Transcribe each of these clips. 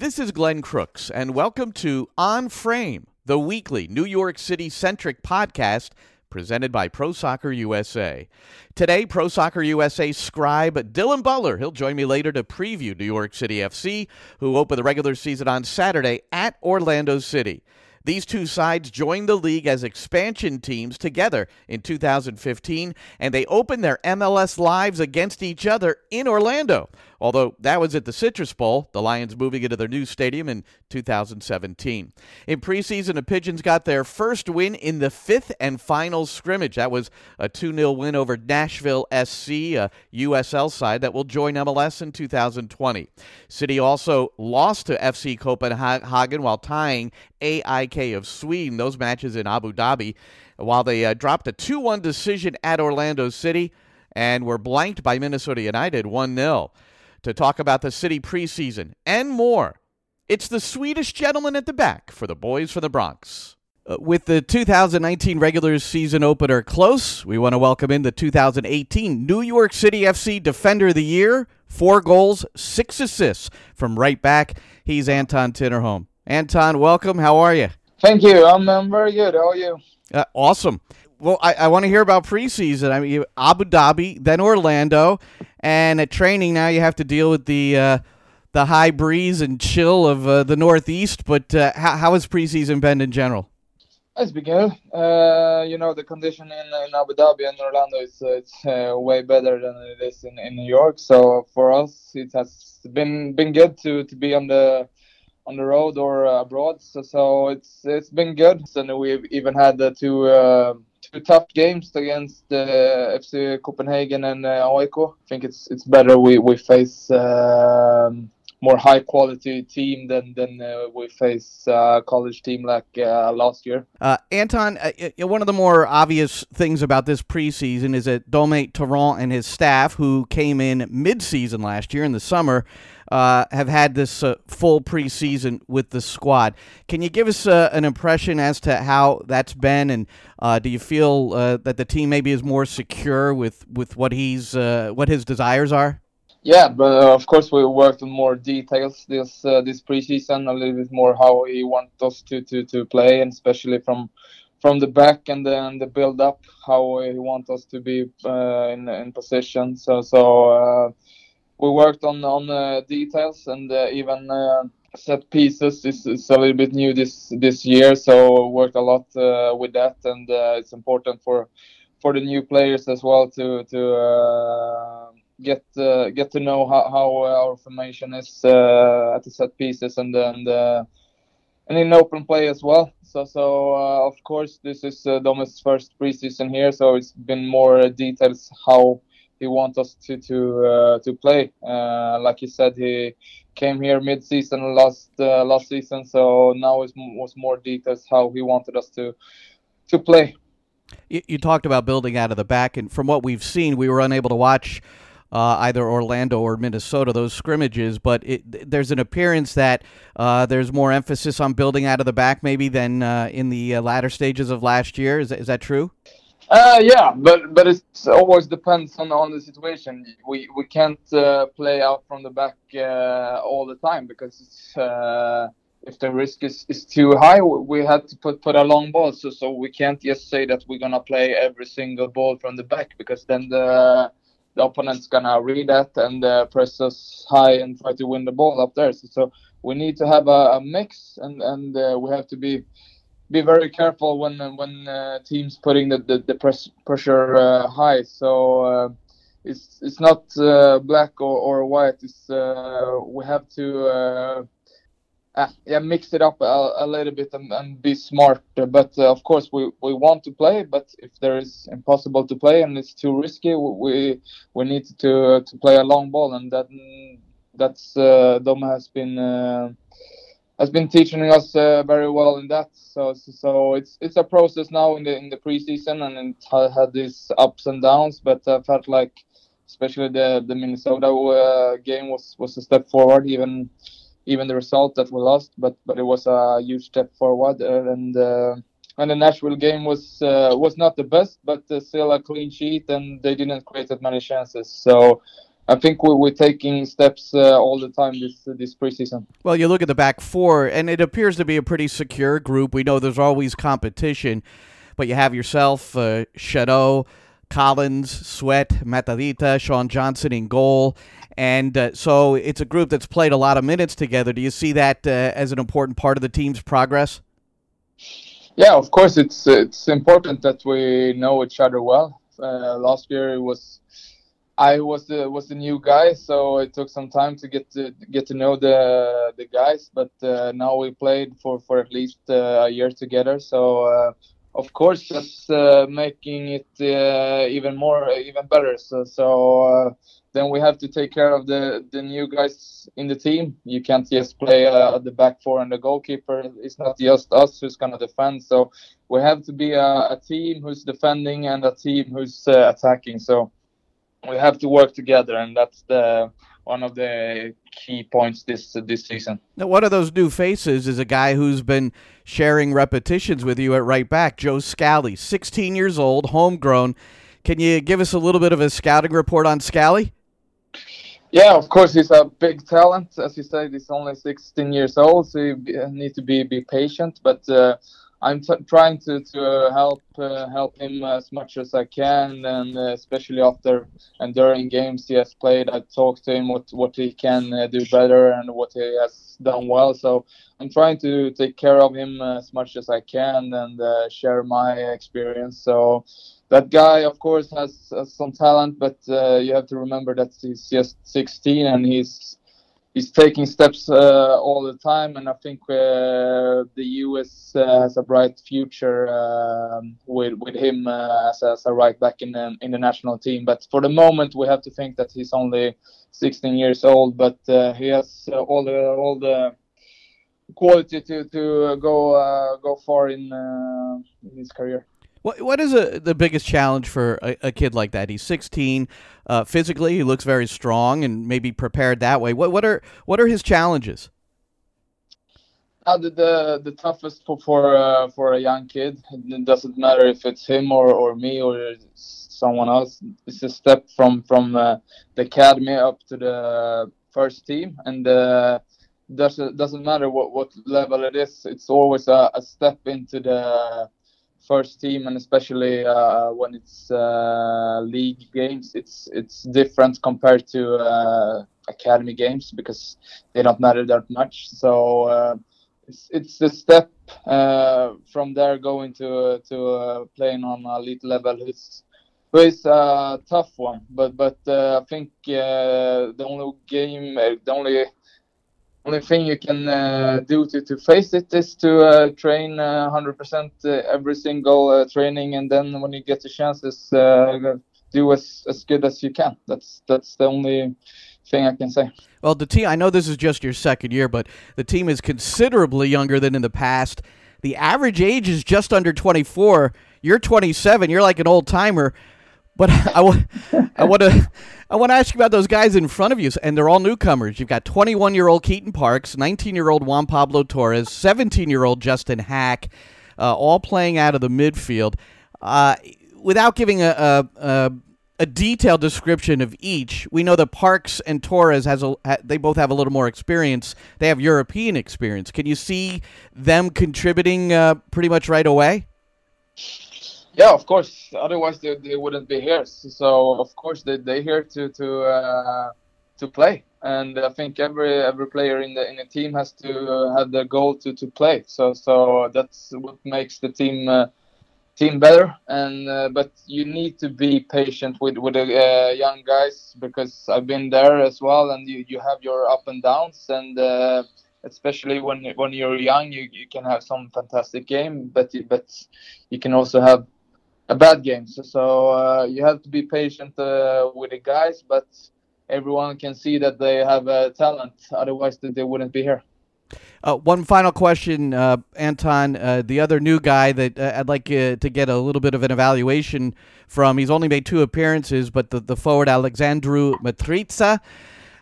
This is Glenn Crooks, and welcome to On Frame, the weekly New York City centric podcast presented by Pro Soccer USA. Today, Pro Soccer USA scribe Dylan Butler. He'll join me later to preview New York City FC, who open the regular season on Saturday at Orlando City. These two sides joined the league as expansion teams together in 2015, and they opened their MLS lives against each other in Orlando. Although that was at the Citrus Bowl, the Lions moving into their new stadium in 2017. In preseason, the Pigeons got their first win in the fifth and final scrimmage. That was a 2 0 win over Nashville SC, a USL side that will join MLS in 2020. City also lost to FC Copenhagen while tying AIK of Sweden, those matches in Abu Dhabi, while they uh, dropped a 2 1 decision at Orlando City and were blanked by Minnesota United 1 0 to talk about the city preseason and more. It's the Swedish gentleman at the back for the boys from the Bronx. Uh, with the 2019 regular season opener close, we want to welcome in the 2018 New York City FC Defender of the Year. Four goals, six assists from right back. He's Anton Tinnerholm. Anton, welcome. How are you? Thank you. I'm, I'm very good. How are you? Uh, awesome. Well, I, I want to hear about preseason. I mean, Abu Dhabi, then Orlando, and at training now you have to deal with the uh, the high breeze and chill of uh, the Northeast. But uh, how, how has preseason been in general? It's been good. Uh, you know, the condition in, in Abu Dhabi and Orlando is uh, it's uh, way better than it is in, in New York. So for us, it has been been good to, to be on the on the road or abroad. So, so it's it's been good. And we've even had the two two tough games against uh, FC Copenhagen and uh, I think it's it's better we we face um, more high quality team than than uh, we face uh, college team like uh, last year. Uh, Anton, uh, one of the more obvious things about this preseason is that Dome Torrent and his staff, who came in mid-season last year in the summer, uh, have had this full preseason with the squad. Can you give us an impression as to how that's been, and do you feel that the team maybe is more secure with with what he's what his desires are? Yeah, but uh, of course we worked on more details this uh, this preseason, a little bit more how he wants us to, to, to play, and especially from from the back and then the build up, how he wants us to be uh, in in position. So so uh, we worked on on uh, details and uh, even set pieces is, is a little bit new this this year. So worked a lot with that, and it's important for for the new players as well to to get uh, get to know how, how our formation is uh, at the set pieces and and uh, and in open play as well. So so uh, of course this is uh, Dome's first preseason here, so it's been more details how he wants us to to uh, to play. Uh, like you said, he came here mid-season last last season, so now it was more details how he wanted us to to play. You, you talked about building out of the back, and from what we've seen, we were unable to watch uh, either Orlando or Minnesota, those scrimmages. But it, there's an appearance that uh, there's more emphasis on building out of the back maybe than uh, in the uh, latter stages of last year. Is, is that true? Uh, yeah, but but it always depends on on the situation. We we can't uh, play out from the back all the time because if the risk is, is too high, we have to put put a long ball. So so we can't just say that we're gonna play every single ball from the back because then the the opponent's gonna read that and uh, press us high and try to win the ball up there. So, so we need to have a, a mix, and and uh, we have to be be very careful when when uh, teams putting the the, the press pressure uh, high. So uh, it's it's not uh, black or, or white. It's we have to uh, yeah, mix it up a, a little bit and, and, be smart. But uh, of course, we, we want to play. But if there is impossible to play and it's too risky, we we need to to play a long ball, and that that's uh, Dome has been uh, has been teaching us uh, very well in that. So so it's it's a process now in the in the preseason, and it had these ups and downs. But I felt like, especially the the Minnesota uh, game was was a step forward, even even the result that we lost, but but it was a huge step forward. Uh, and uh, and the Nashville game was uh, was not the best, but still a clean sheet, and they didn't create that many chances. So I think we, we're taking steps uh, all the time this this preseason. Well, you look at the back four, and it appears to be a pretty secure group. We know there's always competition, but you have yourself, uh, Chanot, Callens, Sweat, Matarrita, Sean Johnson in goal. And uh, so it's a group that's played a lot of minutes together. Do you see that uh, as an important part of the team's progress? Yeah, of course. It's it's important that we know each other well. Uh, last year it was I was the was the new guy, so it took some time to get to get to know the the guys. But uh, now we played for for at least uh, a year together, so uh, of course that's uh, making it uh, even more even better. So so uh, then we have to take care of the the new guys in the team. You can't just play at the back four and the goalkeeper. It's not just us who's gonna defend. So we have to be a, a team who's defending and a team who's attacking. So we have to work together, and that's the one of the key points this this season. Now, one of those new faces is a guy who's been sharing repetitions with you at right back, Joe Scally, 16 years old, homegrown. Can you give us a little bit of a scouting report on Scally? Yeah, of course, he's a big talent. As you said, he's only 16 years old, so you need to be be patient. But uh, I'm t- trying to to help uh, help him as much as I can, and uh, especially after and during games he has played, I talk to him what what he can uh, do better and what he has done well. So I'm trying to take care of him as much as I can and uh, share my experience. So that guy, of course, has, has some talent, but uh, you have to remember that he's just 16 and he's he's taking steps uh, all the time, and I think uh, the US uh, has a bright future um, with with him uh, as, as, a right back in the, in the national team. But for the moment, we have to think that he's only 16 years old, but uh, he has uh, all the all the quality to to go go far in, in his career. What what is a, the biggest challenge for a, a kid like that? He's 16. Uh, physically, he looks very strong and maybe prepared that way. What what are what are his challenges? Uh, the, the the toughest for for, uh, for a young kid. It doesn't matter if it's him or, or me or someone else. It's a step from from uh, the academy up to the first team, and uh, doesn't doesn't matter what, what level it is. It's always a, a step into the first team, and especially uh, when it's uh, league games, it's it's different compared to uh, academy games because they don't matter that much. So uh, it's it's a step uh, from there going to to uh, playing on elite level. It's it's a tough one, but but I think the only game, the only only thing you can uh, do to, to face it is to uh, train 100% uh, every single uh, training, and then when you get the chances, uh, do as, as good as you can. That's that's the only thing I can say. Well, the team. I know this is just your second year, but the team is considerably younger than in the past. The average age is just under 24. You're 27. You're like an old timer. But I, want, I want to, I want to ask you about those guys in front of you, and they're all newcomers. You've got 21-year-old Keaton Parks, 19-year-old Juan Pablo Torres, 17-year-old Justin Haak, uh, all playing out of the midfield. Uh, without giving a, a, a, a, detailed description of each, we know that Parks and Torres has a, they both have a little more experience. They have European experience. Can you see them contributing uh, pretty much right away? Yeah, of course. Otherwise, they, they wouldn't be here. So, of course, they they here to to uh, to play. And I think every every player in the in the team has to have the goal to, to play. So so that's what makes the team uh, team better. And uh, but you need to be patient with with the uh, young guys because I've been there as well. And you, you have your up and downs and uh, especially when when you're young, you, you can have some fantastic game, but but you can also have bad game. So, uh, you have to be patient uh, with the guys, but everyone can see that they have uh, talent. Otherwise, they wouldn't be here. Uh, one final question, uh, Anton. Uh, the other new guy that I'd like to get a little bit of an evaluation from. He's only made two appearances, but the, the forward Alexandru Mitrita.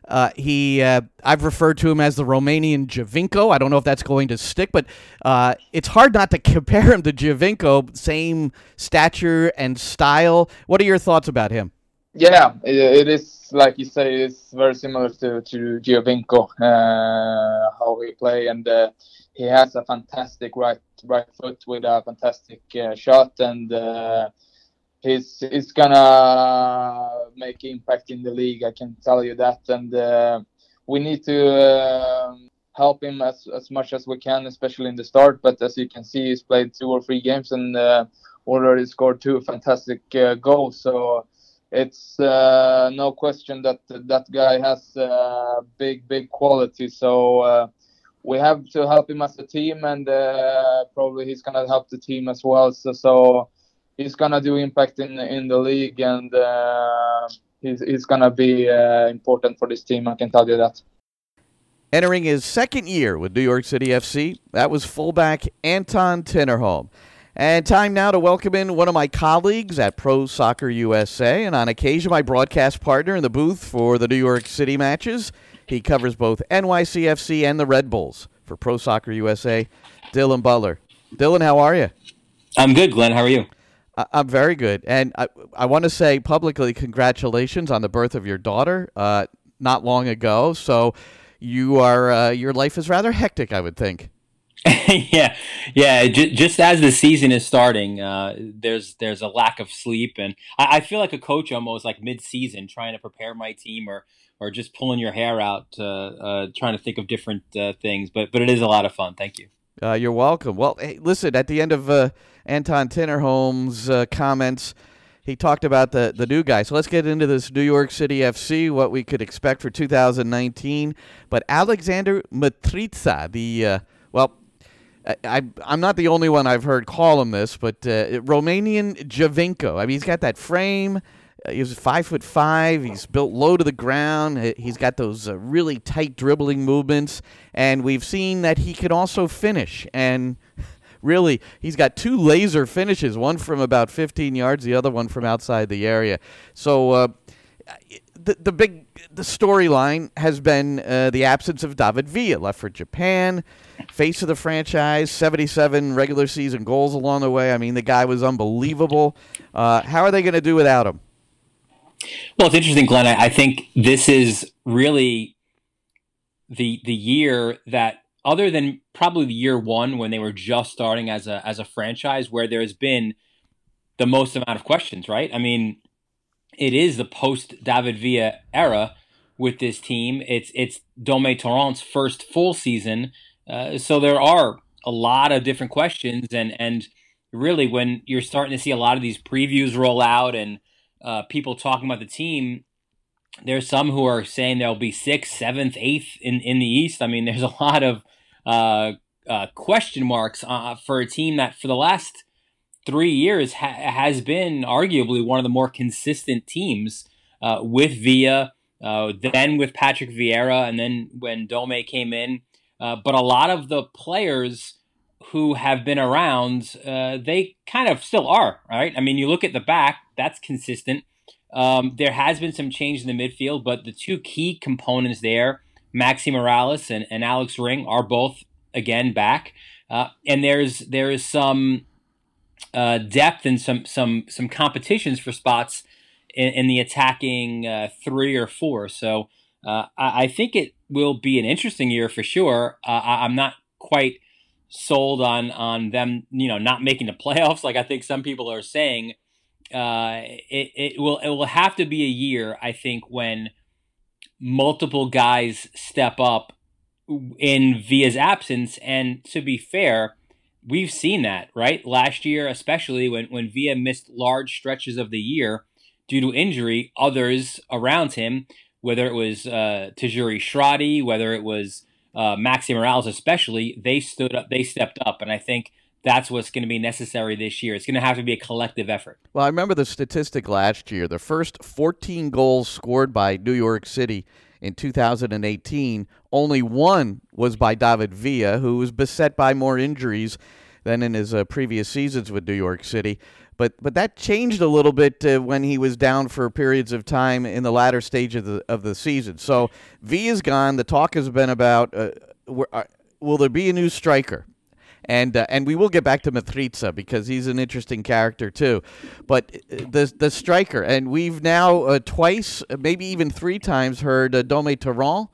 Uh, he, uh, I've referred to him as the Romanian Giovinco. I don't know if that's going to stick, but uh, it's hard not to compare him to Giovinco. Same stature and style. What are your thoughts about him? Yeah, it is. like you say, it's very similar to to Giovinco, uh, how he play, and uh, he has a fantastic right right foot with a fantastic uh, shot, and he's he's gonna make impact in the league. I can tell you that, and uh, we need to. Um, help him as, as much as we can, especially in the start. But as you can see, he's played two or three games and uh, already scored two fantastic uh, goals. So it's uh, no question that that guy has uh, big, big quality. So uh, we have to help him as a team, and uh, probably he's gonna help the team as well. So, so he's gonna do impact in in the league, and uh, he's he's gonna be uh, important for this team. I can tell you that. Entering his second year with New York City FC, that was fullback Anton Tinnerholm. And time now to welcome in one of my colleagues at Pro Soccer USA, and on occasion my broadcast partner in the booth for the New York City matches. He covers both NYCFC and the Red Bulls for Pro Soccer USA, Dylan Butler. Dylan, how are you? I'm good, Glenn. How are you? I'm very good. And I, I want to say publicly congratulations on the birth of your daughter uh, not long ago. So you are uh, your life is rather hectic, I would think. yeah, yeah. J- just as the season is starting, uh, there's there's a lack of sleep, and I, I feel like a coach almost like mid-season, trying to prepare my team, or or just pulling your hair out, uh, uh, trying to think of different uh, things. But but it is a lot of fun. Thank you. Uh, you're welcome. Well, hey, listen. At the end of uh, Anton Tinnerholm's comments, he talked about the, the new guy. So let's get into this New York City FC, what we could expect for 2019. But Alexander Mitrita, the, uh, well, I, am not the only one I've heard call him this, but uh, Romanian Giovinco. I mean, he's got that frame. Uh, he's five foot five. He's built low to the ground. He's got those uh, really tight dribbling movements, and we've seen that he can also finish. And really, he's got two laser finishes, one from about 15 yards, the other one from outside the area. So uh, the, the big the storyline has been uh, the absence of David Villa, left for Japan, face of the franchise, 77 regular season goals along the way. I mean, the guy was unbelievable. Uh, how are they going to do without him? Well, it's interesting, Glenn. I, I think this is really the the year that other than probably the year one when they were just starting as a as a franchise, where there's been the most amount of questions, right? I mean, it is the post David Villa era with this team. It's it's Dome Torrent's first full season, uh, so there are a lot of different questions, and and really when you're starting to see a lot of these previews roll out and uh, people talking about the team, there's some who are saying there'll be sixth, seventh, eighth in in the East. I mean, there's a lot of uh, uh, question marks uh, for a team that for the last three years ha- has been arguably one of the more consistent teams uh, with Villa, uh, then with Patrick Vieira, and then when Dome came in. But a lot of the players who have been around, they kind of still are, right? I mean, you look at the back, that's consistent. Um, there has been some change in the midfield, but the two key components there Maxi Moralez and, and Alex Ring are both again back, uh, and there's there is some uh, depth and some some some competitions for spots in, in the attacking uh, three or four. So uh, I, I, think it will be an interesting year for sure. Uh, I, I'm not quite sold on on them, you know, not making the playoffs like I think some people are saying. Uh, it, it will it will have to be a year I think when multiple guys step up in Villa's absence. And to be fair, we've seen that, right? Last year, especially when, when Villa missed large stretches of the year due to injury, others around him, whether it was uh, Tajouri Shradi, whether it was uh, Maxi Moralez, especially, they stood up, they stepped up. And I think that's what's going to be necessary this year. It's going to have to be a collective effort. Well, I remember the statistic last year. The first 14 goals scored by New York City in 2018, only one was by David Villa, who was beset by more injuries than in his uh, previous seasons with New York City. But but that changed a little bit uh, when he was down for periods of time in the latter stage of the of the season. So V is gone. The talk has been about uh, uh will there be a new striker? and uh, and we will get back to Mitrita because he's an interesting character too. But uh, the the striker, and we've now uh, twice, maybe even three times, heard Dome Torrent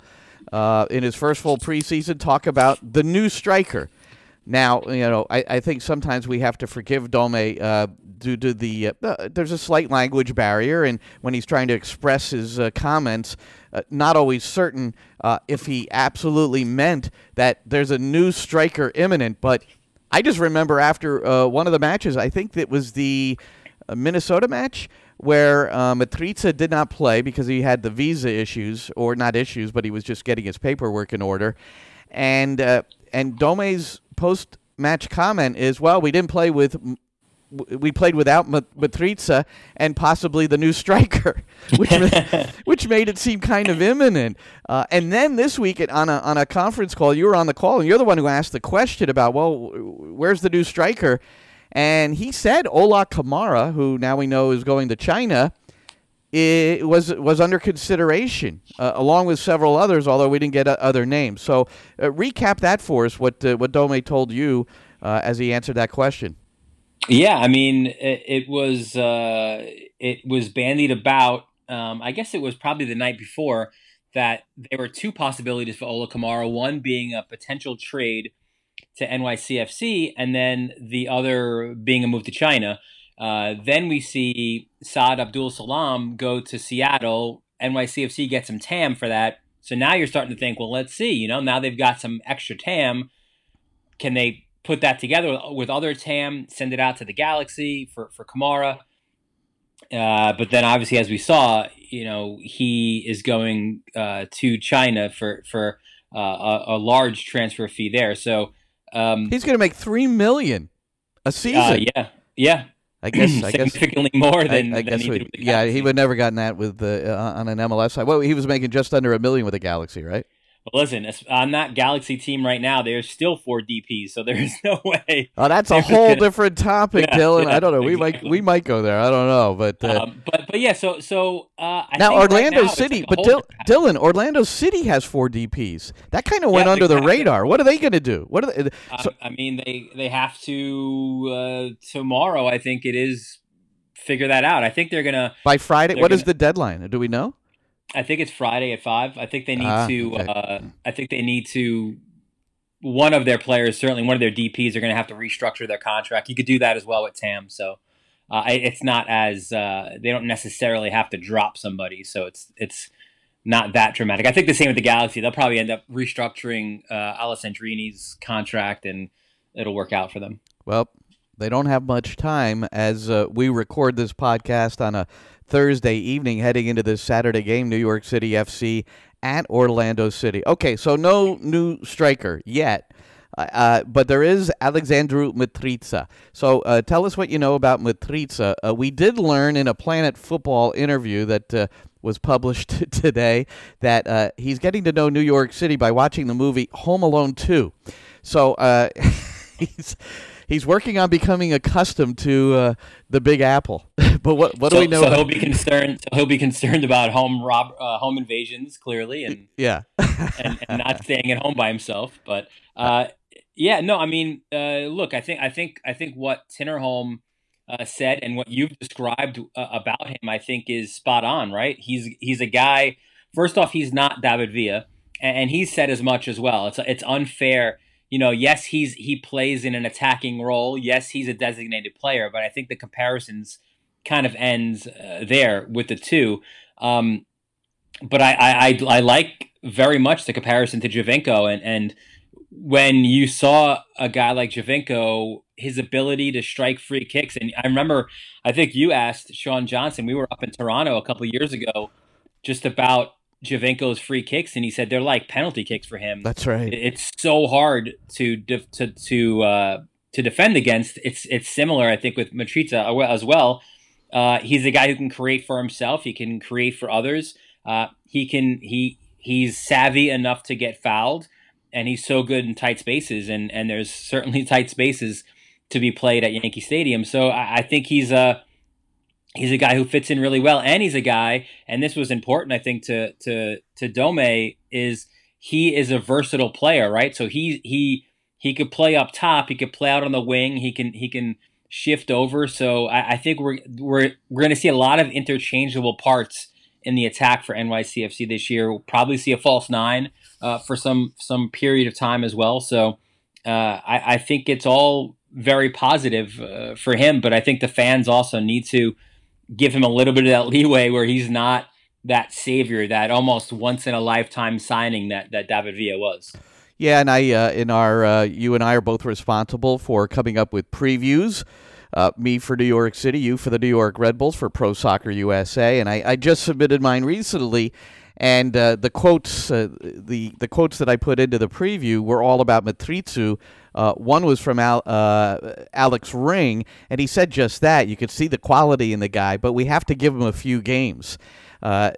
in his first full preseason talk about the new striker. Now, you know, I, I think sometimes we have to forgive Dome uh, due to the uh, uh, there's a slight language barrier, and when he's trying to express his uh, comments, uh, not always certain uh, if he absolutely meant that there's a new striker imminent. But I just remember after one of the matches, I think it was the Minnesota match where uh, Mitrita did not play because he had the visa issues, or not issues, but he was just getting his paperwork in order. And and Dome's post match comment is, well, we didn't play with. We played without Mitrita and possibly the new striker, which which made it seem kind of imminent. Uh, and then this week at, on a on a conference call, you were on the call, and you're the one who asked the question about, well, where's the new striker? And he said Ola Kamara, who now we know is going to China, it was was under consideration, uh, along with several others, although we didn't get uh, other names. So, uh, recap that for us. What uh, what Dome told you uh, as he answered that question. Yeah, I mean, it, it was uh, it was bandied about. Um, I guess it was probably the night before that there were two possibilities for Ola Kamara. One being a potential trade to NYCFC, and then the other being a move to China. Uh, then we see Saad Abdul-Salaam go to Seattle. NYCFC gets some TAM for that. So now you're starting to think, well, let's see. You know, now they've got some extra TAM. Can they put that together with other TAM, send it out to the Galaxy for, for Kamara? Uh, but then obviously, as we saw, you know, he is going uh, to China for, for uh, a, a large transfer fee there. So um, He's going to make three million a uh, season. Uh, yeah, yeah. I guess I guess significantly more than. I, I than guess we, yeah, he would never gotten that with the uh, on an MLS side. Well, he was making just under a million with the Galaxy, right? Well, listen, on that Galaxy team right now, there's still four DPs, so there's no way. Oh, that's a whole gonna... different topic, yeah, Dylan. Yeah, I don't know. We exactly. might we might go there. I don't know, but uh, um, but but yeah. So so uh, now Orlando right now City, like but Dil- Dylan, Orlando City has four DPs. That kind of went yeah, under the radar. What are they going to do? What are they? So, I mean, they they have to uh, tomorrow. I think it is figure that out. I think they're gonna by Friday. What gonna, is the deadline? Do we know? I think it's Friday at five. I think they need ah, to. Okay. Uh, I think they need to. One of their players, certainly one of their DPS, are going to have to restructure their contract. You could do that as well with TAM. So uh, it's not as uh, they don't necessarily have to drop somebody. So it's it's not that dramatic. I think the same with the Galaxy. They'll probably end up restructuring uh, Alessandrini's contract, and it'll work out for them. Well, they don't have much time as uh, we record this podcast on a Thursday evening heading into this Saturday game, New York City FC at Orlando City. Okay, so no new striker yet. Uh, uh but there is Alexandru Mitrita. So uh, tell us what you know about Mitrita. Uh, we did learn in a Planet Football interview that uh, was published today that uh, he's getting to know New York City by watching the movie Home Alone 2. So he's he's working on becoming accustomed to the Big Apple. but what what so, do we know? So about- he'll be concerned. So he'll be concerned about home rob uh, home invasions clearly, and yeah, and, and, not staying at home by himself. But uh, yeah, no, I mean, uh, look, I think I think I think what Tinnerholm. Uh, said and what you've described uh, about him, I think, is spot on. Right? He's he's a guy. First off, he's not David Villa, and, and he said as much as well. It's it's unfair you know, yes, he's he plays in an attacking role. Yes, he's a designated player, but I think the comparisons kind of ends uh, there with the two. Um, but I, I, I I like very much the comparison to Giovinco, and and when you saw a guy like Giovinco, his ability to strike free kicks, and I remember, I think you asked Sean Johnson. We were up in Toronto a couple years ago, just about Giovinco's free kicks, and he said they're like penalty kicks for him. That's right. It's so hard to to to uh, to defend against. It's it's similar, I think, with Mitrita as well. Uh, he's a guy who can create for himself. He can create for others. Uh, he can he he's savvy enough to get fouled, and he's so good in tight spaces. And and there's certainly tight spaces to be played at Yankee Stadium. So I, I think he's a he's a guy who fits in really well, and he's a guy, and this was important, I think, to to to Dome is he is a versatile player, right? So he he he could play up top. He could play out on the wing. He can he can shift over. So I, I think we're we're we're going to see a lot of interchangeable parts in the attack for NYCFC this year. We'll probably see a false nine uh, for some some period of time as well. So uh, I, I, think it's all very positive uh, for him. But I think the fans also need to give him a little bit of that leeway where he's not that savior, that almost once in a lifetime signing that that David Villa was. Yeah, and I uh, in our uh, you and I are both responsible for coming up with previews. Uh, me for New York City, you for the New York Red Bulls for Pro Soccer USA, and I, I just submitted mine recently. And uh, the quotes, uh, the the quotes that I put into the preview were all about Mitrita. Uh, one was from Al, Alex Ring, and he said just that. You could see the quality in the guy, but we have to give him a few games. Uh,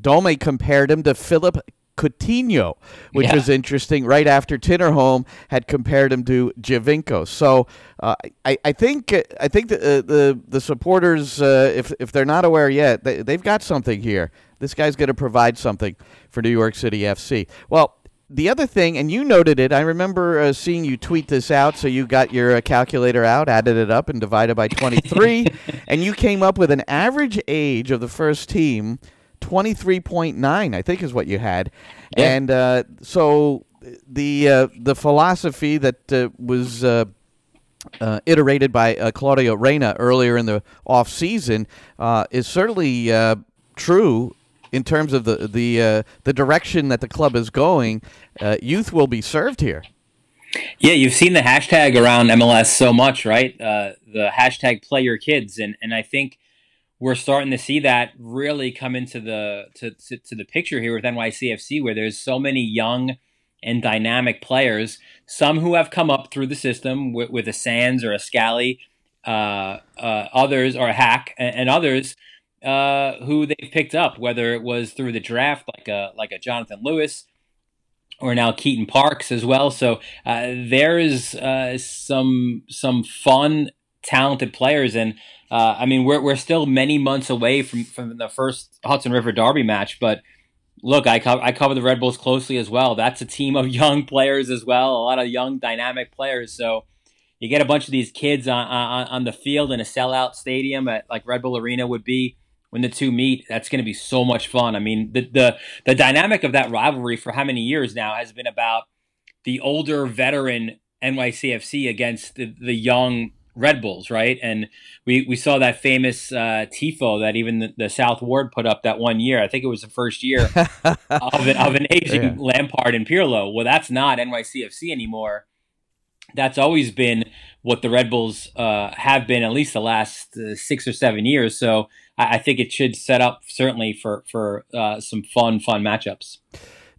Dome compared him to Philippe Coutinho, which yeah. was interesting. Right after Tinnerholm had compared him to Giovinco, so uh, I, I think I think the uh, the, the supporters, uh, if if they're not aware yet, they, they've got something here. This guy's going to provide something for New York City FC. Well, the other thing, and you noted it, I remember uh, seeing you tweet this out. So you got your uh, calculator out, added it up, and divided by 23, and you came up with an average age of the first team 23.9, I think is what you had. Yeah. And uh, so the uh, the philosophy that uh, was uh, uh, iterated by uh, Claudio Reyna earlier in the off season is certainly true in terms of the the the direction that the club is going. youth will be served here. Yeah, you've seen the hashtag around MLS so much, right? the hashtag play your kids, and and I think we're starting to see that really come into the to, to, to, the picture here with NYCFC, where there's so many young and dynamic players. Some who have come up through the system with, with a Sands or a Scally, uh, uh, others or a Haak, and, and others uh, who they've picked up, whether it was through the draft, like a like a Jonathan Lewis, or now Keaton Parks as well. So uh, there's uh, some some fun, talented players and uh, I mean, we're we're still many months away from from the first Hudson River Derby match, but look, I I cover the Red Bulls closely as well. That's a team of young players as well, a lot of young dynamic players. So you get a bunch of these kids on on, on the field in a sellout stadium at like Red Bull Arena would be when the two meet. That's going to be so much fun. I mean, the the the dynamic of that rivalry for how many years now has been about the older veteran NYCFC against the, the young Red Bulls, right? And we, we saw that famous uh, tifo that even the, the, South Ward put up that one year. I think it was the first year of, an, of an aging yeah. Lampard and Pirlo. Well, that's not NYCFC anymore. That's always been what the Red Bulls uh, have been at least the last uh, six or seven years. So I, I, think it should set up certainly for for uh, some fun fun matchups.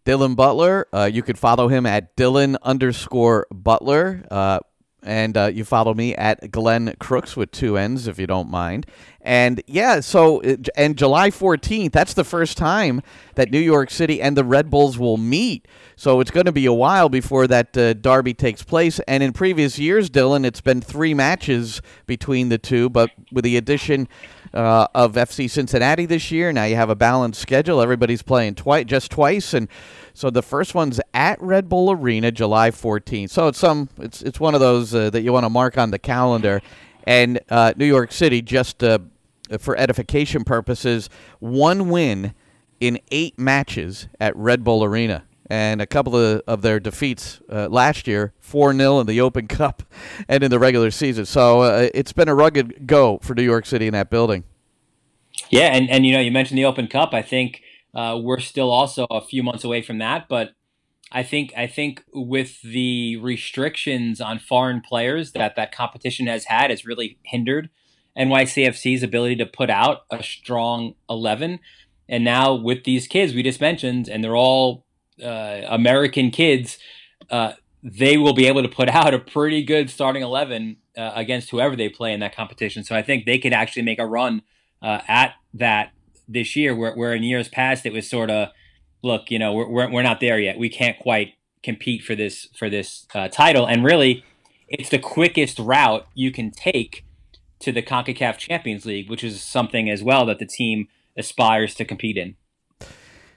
Dylan Butler, uh, you could follow him at Dylan underscore Butler uh, and uh, you follow me at Glenn Crooks with two N's if you don't mind. And yeah, so and July 14th, that's the first time that New York City and the Red Bulls will meet. So it's going to be a while before that uh, derby takes place. And in previous years, Dylan, it's been three matches between the two, but with the addition uh, of FC Cincinnati this year, now you have a balanced schedule. Everybody's playing twice, just twice, and so the first one's at Red Bull Arena, July 14th. So it's some it's it's one of those uh, that you want to mark on the calendar. And uh, New York City, just uh, for edification purposes, one win in eight matches at Red Bull Arena. And a couple of, of their defeats uh, last year, 4 0 in the Open Cup and in the regular season. So uh, it's been a rugged go for New York City in that building. Yeah, and, and you know, you mentioned the Open Cup. I think uh, we're still also a few months away from that, but I think I think with the restrictions on foreign players that that competition has had has really hindered NYCFC's ability to put out a strong eleven. And now with these kids we just mentioned, and they're all uh, American kids, uh, they will be able to put out a pretty good starting eleven uh, against whoever they play in that competition. So I think they could actually make a run uh, at that this year, where, where in years past it was sort of, look, you know, we're, we're, we're not there yet. We can't quite compete for this for this uh, title, and really, it's the quickest route you can take to the Concacaf Champions League, which is something as well that the team aspires to compete in.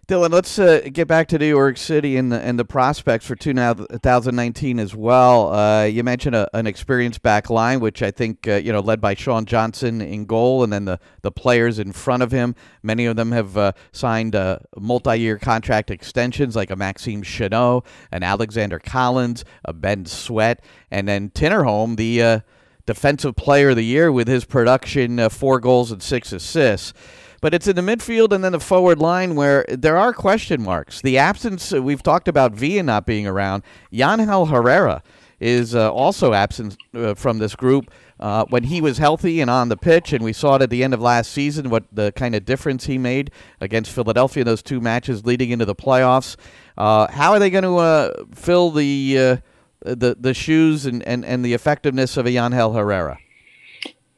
Dylan, let's uh, get back to New York City and the, and the prospects for 2019 as well. Uh, you mentioned a, an experienced back line, which I think, uh, you know, led by Sean Johnson in goal, and then the, the players in front of him. Many of them have uh, signed uh, multi year contract extensions, like a Maxime Chanot, an Alexander Callens, a Ben Sweat, and then Tinnerholm, the uh, defensive player of the year with his production, four goals and six assists. But it's in the midfield and then the forward line where there are question marks. The absence, uh, we've talked about Villa not being around. Yangel Herrera is uh, also absent uh, from this group. Uh, when he was healthy and on the pitch, and we saw it at the end of last season, what the kind of difference he made against Philadelphia in those two matches leading into the playoffs. Uh, how are they going to uh, fill the the the shoes and, and, and the effectiveness of a Yangel Herrera?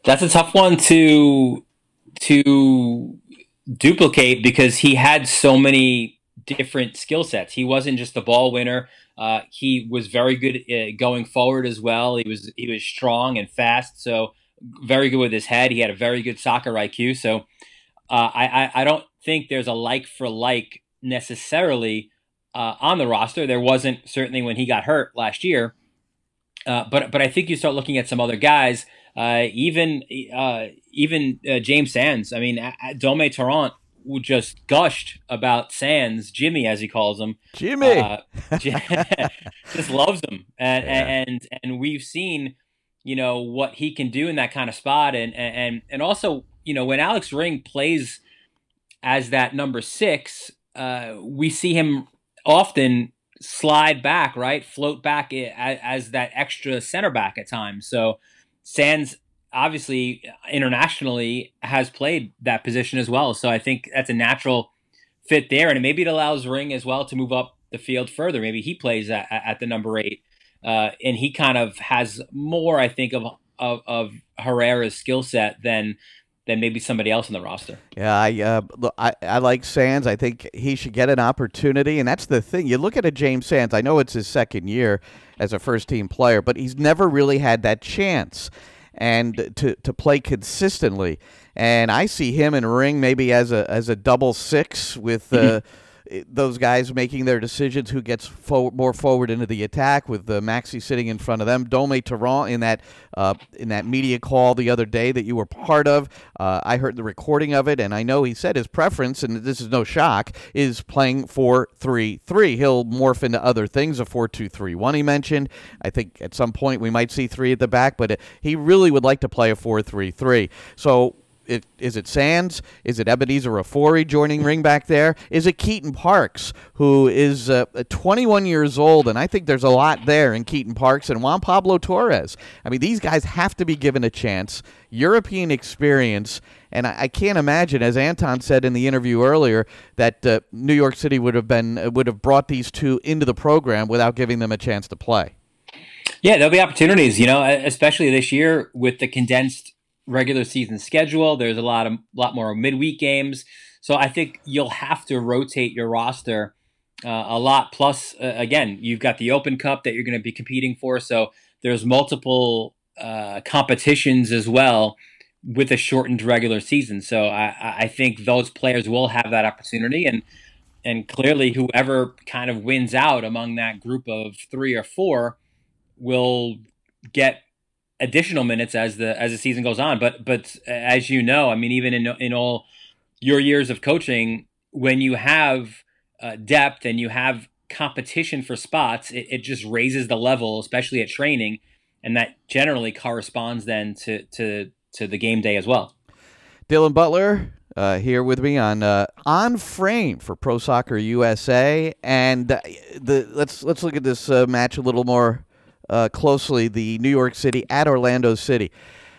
That's a tough one to to duplicate because he had so many different skill sets. He wasn't just a ball winner. Uh, he was very good uh, going forward as well. He was he was strong and fast, so very good with his head. He had a very good soccer IQ. So uh, I, I, don't think there's a like for like necessarily uh, on the roster. There wasn't certainly when he got hurt last year. Uh, but but I think you start looking at some other guys uh, even uh, even uh, James Sands. I mean, Dome Torrent just gushed about Sands, Jimmy as he calls him. Jimmy uh, just loves him, and, yeah. and and we've seen you know what he can do in that kind of spot, and and and also you know when Alex Ring plays as that number six, uh, we see him often slide back, right, float back as, as that extra center back at times. So Sands obviously internationally has played that position as well. So I think that's a natural fit there. And maybe it allows Ring as well to move up the field further. Maybe he plays at, at the number eight. Uh, and he kind of has more, I think, of of, of Herrera's skill set than than maybe somebody else in the roster. Yeah, I, uh, I I like Sands. I think he should get an opportunity, and that's the thing. You look at a James Sands. I know it's his second year as a first team player, but he's never really had that chance and to to play consistently. And I see him and Ring maybe as a as a double six with. Uh, those guys making their decisions who gets more forward into the attack with the Maxi sitting in front of them. Dome Torrent in that uh, in that media call the other day that you were part of. Uh, I heard the recording of it, and I know he said his preference, and this is no shock, is playing four three three. He'll morph into other things. A four two three one he mentioned. I think at some point we might see three at the back, but he really would like to play a four three three. So it, is it Sands? Is it Ebenezer Ofori joining Ring back there? Is it Keaton Parks, who is uh, 21 years old? And I think there's a lot there in Keaton Parks and Juan Pablo Torres. I mean, these guys have to be given a chance. European experience. And I, I can't imagine, as Anton said in the interview earlier, that uh, New York City would have been uh, would have brought these two into the program without giving them a chance to play. Yeah, there'll be opportunities, you know, especially this year with the condensed regular season schedule. There's a lot of lot more midweek games, so I think you'll have to rotate your roster uh, a lot. Plus, uh, again, you've got the Open Cup that you're going to be competing for, so there's multiple uh, competitions as well with a shortened regular season. So I, I think those players will have that opportunity, and and clearly, whoever kind of wins out among that group of three or four will get additional minutes as the as the season goes on. But but as you know, I mean, even in in all your years of coaching, when you have uh, depth and you have competition for spots, it, it just raises the level, especially at training, and that generally corresponds then to to to the game day as well. Dylan Butler, uh, here with me on uh, on frame for Pro Soccer USA, and uh, the let's let's look at this uh, match a little more uh, closely the New York City at Orlando City.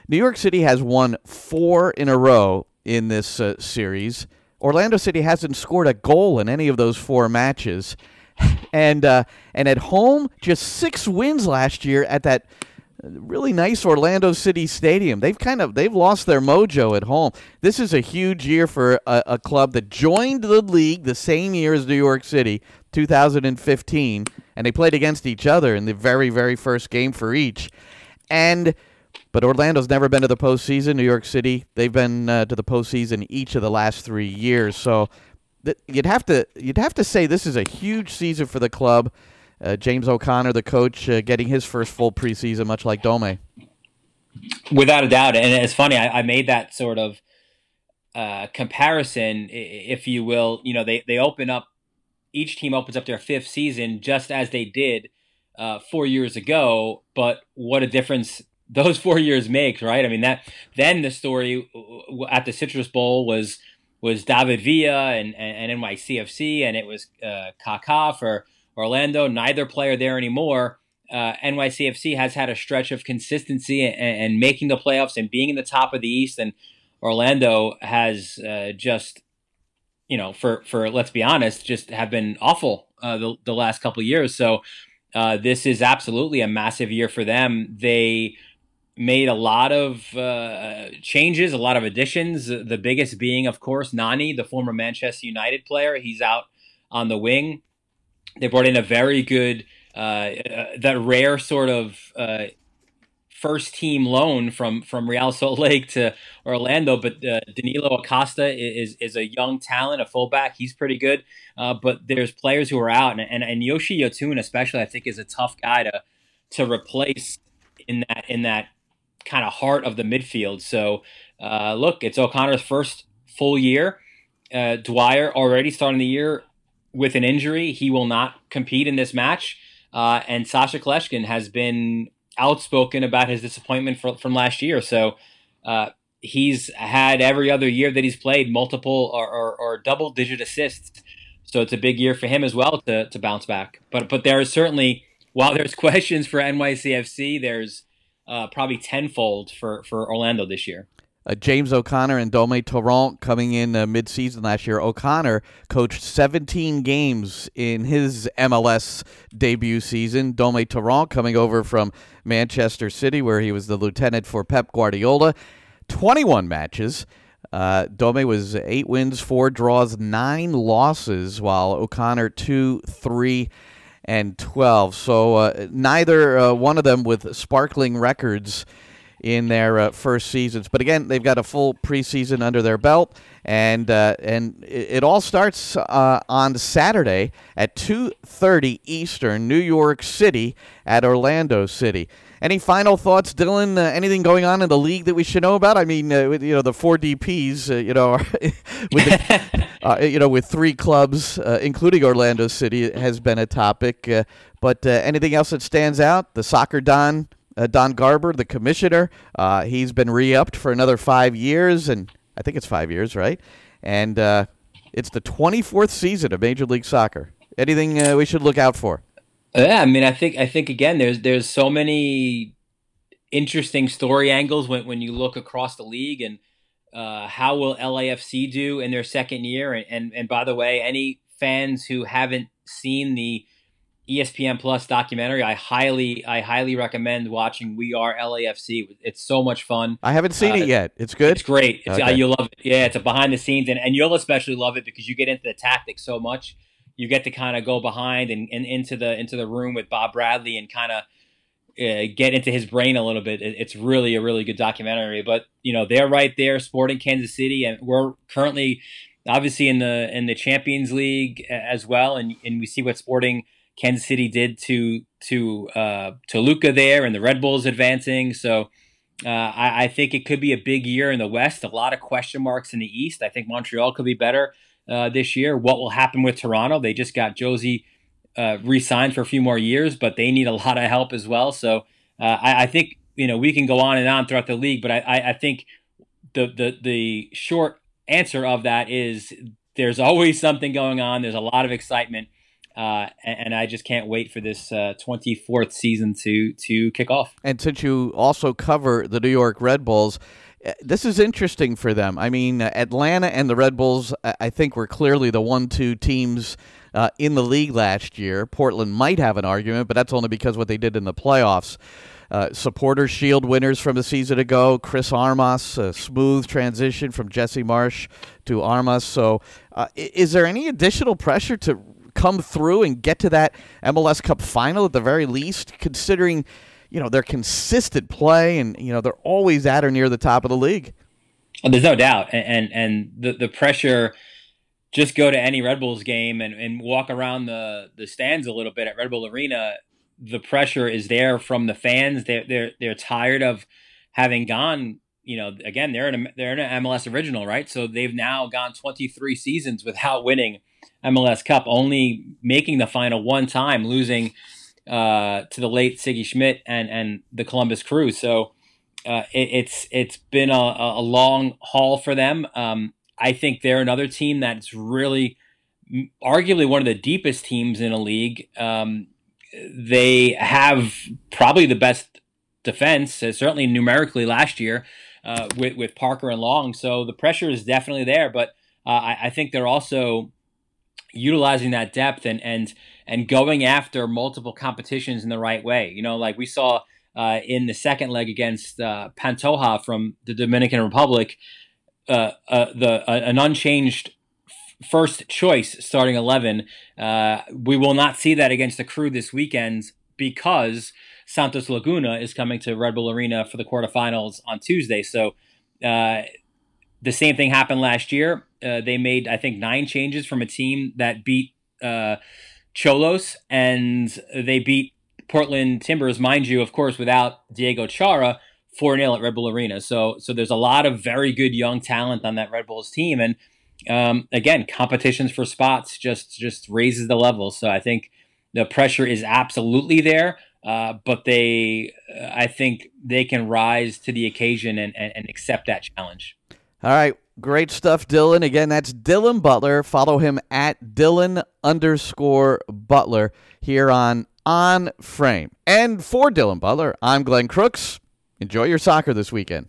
New York City has won four in a row in this uh, series. Orlando City hasn't scored a goal in any of those four matches, and uh, and at home, just six wins last year at that really nice Orlando City Stadium. They've kind of they've lost their mojo at home. This is a huge year for a, a club that joined the league the same year as New York City, 2015, and they played against each other in the very very first game for each. And but Orlando's never been to the postseason. New York City, they've been uh, to the postseason each of the last three years. So you'd have to you'd have to say this is a huge season for the club. Uh, James O'Connor, the coach, uh, getting his first full preseason, much like Dome. Without a doubt, and it's funny. I, I made that sort of uh, comparison, if you will. You know, they they open up. Each team opens up their fifth season just as they did uh, four years ago. But what a difference those four years makes, right? I mean that. Then the story at the Citrus Bowl was was David Villa and, and, and NYCFC, and it was uh, Kaká for Orlando. Neither player there anymore. Uh, NYCFC has had a stretch of consistency and, and, making the playoffs and being in the top of the East, and Orlando has uh, just, you know, for for let's be honest, just have been awful uh, the the last couple years. So uh, this is absolutely a massive year for them. They made a lot of uh, changes, a lot of additions. The biggest being, of course, Nani, the former Manchester United player. He's out on the wing. They brought in a very good, uh, uh, that rare sort of uh, first team loan from from Real Salt Lake to Orlando. But uh, Danilo Acosta is is a young talent, a fullback. He's pretty good. Uh, but there's players who are out, and, and and Yoshi Yotun especially, I think, is a tough guy to to replace in that in that kind of heart of the midfield. So uh, look, it's O'Connor's first full year. Uh, Dwyer already starting the year with an injury. He will not compete in this match. Uh, and Sacha Kljestan has been outspoken about his disappointment for, from last year. So uh, he's had every other year that he's played multiple or, or, or, double digit assists. So it's a big year for him as well to, to bounce back. But but there is certainly while there's questions for NYCFC, there's uh, probably tenfold for for Orlando this year. Uh, James O'Connor and Dome Torrent coming in uh, mid-season last year. O'Connor coached 17 games in his MLS debut season. Dome Torrent coming over from Manchester City, where he was the lieutenant for Pep Guardiola. 21 matches. Uh, Dome was eight wins, four draws, nine losses, while O'Connor two, three, and 12. So uh, neither uh, one of them with sparkling records in their uh, first seasons. But again, they've got a full preseason under their belt, and uh, and it, all starts uh, on Saturday at 2:30 Eastern, New York City at Orlando City. Any final thoughts, Dylan? Uh, anything going on in the league that we should know about? I mean, uh, with, you know, the four DPS, uh, you know, with the, uh, you know, with three clubs, uh, including Orlando City, has been a topic. Uh, but anything else that stands out? The soccer don, Uh, Don Garber, the commissioner, uh, he's been re-upped for another five years, and I think it's five years, right? And uh, it's the 24th season of Major League Soccer. Anything we should look out for? Yeah, I mean, I think I think again, there's there's so many interesting story angles when when you look across the league and uh, how will LAFC do in their second year? And, and and by the way, any fans who haven't seen the ESPN Plus documentary, I highly I highly recommend watching We Are LAFC. It's so much fun. I haven't seen uh, it yet. It's good. It's great. It's, uh, okay. uh, you'll love it. Yeah, it's a behind the scenes, and, and you'll especially love it because you get into the tactics so much you get to kind of go behind and, and into the into the room with Bob Bradley and kind of uh, get into his brain a little bit. It, it's really a really good documentary. But you know they're right there, Sporting Kansas City, and we're currently obviously in the in the Champions League as well, and and we see what Sporting Kansas City did to to uh, Toluca there, and the Red Bulls advancing. So. Uh, I, I think it could be a big year in the West. A lot of question marks in the East. I think Montreal could be better uh, this year. What will happen with Toronto? They just got Jozy uh, re-signed for a few more years, but they need a lot of help as well. So uh, I, I, think you know we can go on and on throughout the league, but I, I, I think the, the the short answer of that is there's always something going on. There's a lot of excitement. Uh, and, I just can't wait for this uh, 24th season to to kick off. And since you also cover the New York Red Bulls, uh, this is interesting for them. I mean, uh, Atlanta and the Red Bulls, I think, were clearly the one-two teams uh, in the league last year. Portland might have an argument, but that's only because what they did in the playoffs. Uh, supporters Shield winners from a season ago. Chris Armas, a smooth transition from Jesse Marsch to Armas. So, uh, is there any additional pressure to come through and get to that MLS Cup final at the very least, considering? you know their consistent play, and you know they're always at or near the top of the league. Well, there's no doubt, and and, and the the pressure just go to any Red Bulls game and, and walk around the, the stands a little bit at Red Bull Arena, the pressure is there from the fans. They're they're they're tired of having gone. You know, again, they're in a, they're in an MLS original, right? So they've now gone 23 seasons without winning MLS Cup, only making the final one time, losing uh, to the late Sigi Schmidt and and the Columbus Crew. So uh, it, it's it's been a, a long haul for them. Um, I think they're another team that's really arguably one of the deepest teams in a league. Um, they have probably the best defense, uh, certainly numerically last year uh, with with Parker and Long. So the pressure is definitely there, but uh, I, I, think they're also utilizing that depth and and and going after multiple competitions in the right way. You know, like we saw uh, in the second leg against uh, Pantoja from the Dominican Republic, uh, the an unchanged first choice starting 11. Uh, we will not see that against the crew this weekend because Santos Laguna is coming to Red Bull Arena for the quarterfinals on Tuesday. So uh, the same thing happened last year. Uh, they made, I think, nine changes from a team that beat uh, Xolos, and they beat Portland Timbers, mind you, of course, without Diego Chara. 4 0 at Red Bull Arena. So so there's a lot of very good young talent on that Red Bulls team. And um, again, competitions for spots just just raises the level. So I think the pressure is absolutely there, uh, but they, uh, I think they can rise to the occasion and, and, and accept that challenge. All right. Great stuff, Dylan. Again, that's Dylan Butler. Follow him at Dylan underscore Butler here on On Frame. And for Dylan Butler, I'm Glenn Crooks. Enjoy your soccer this weekend.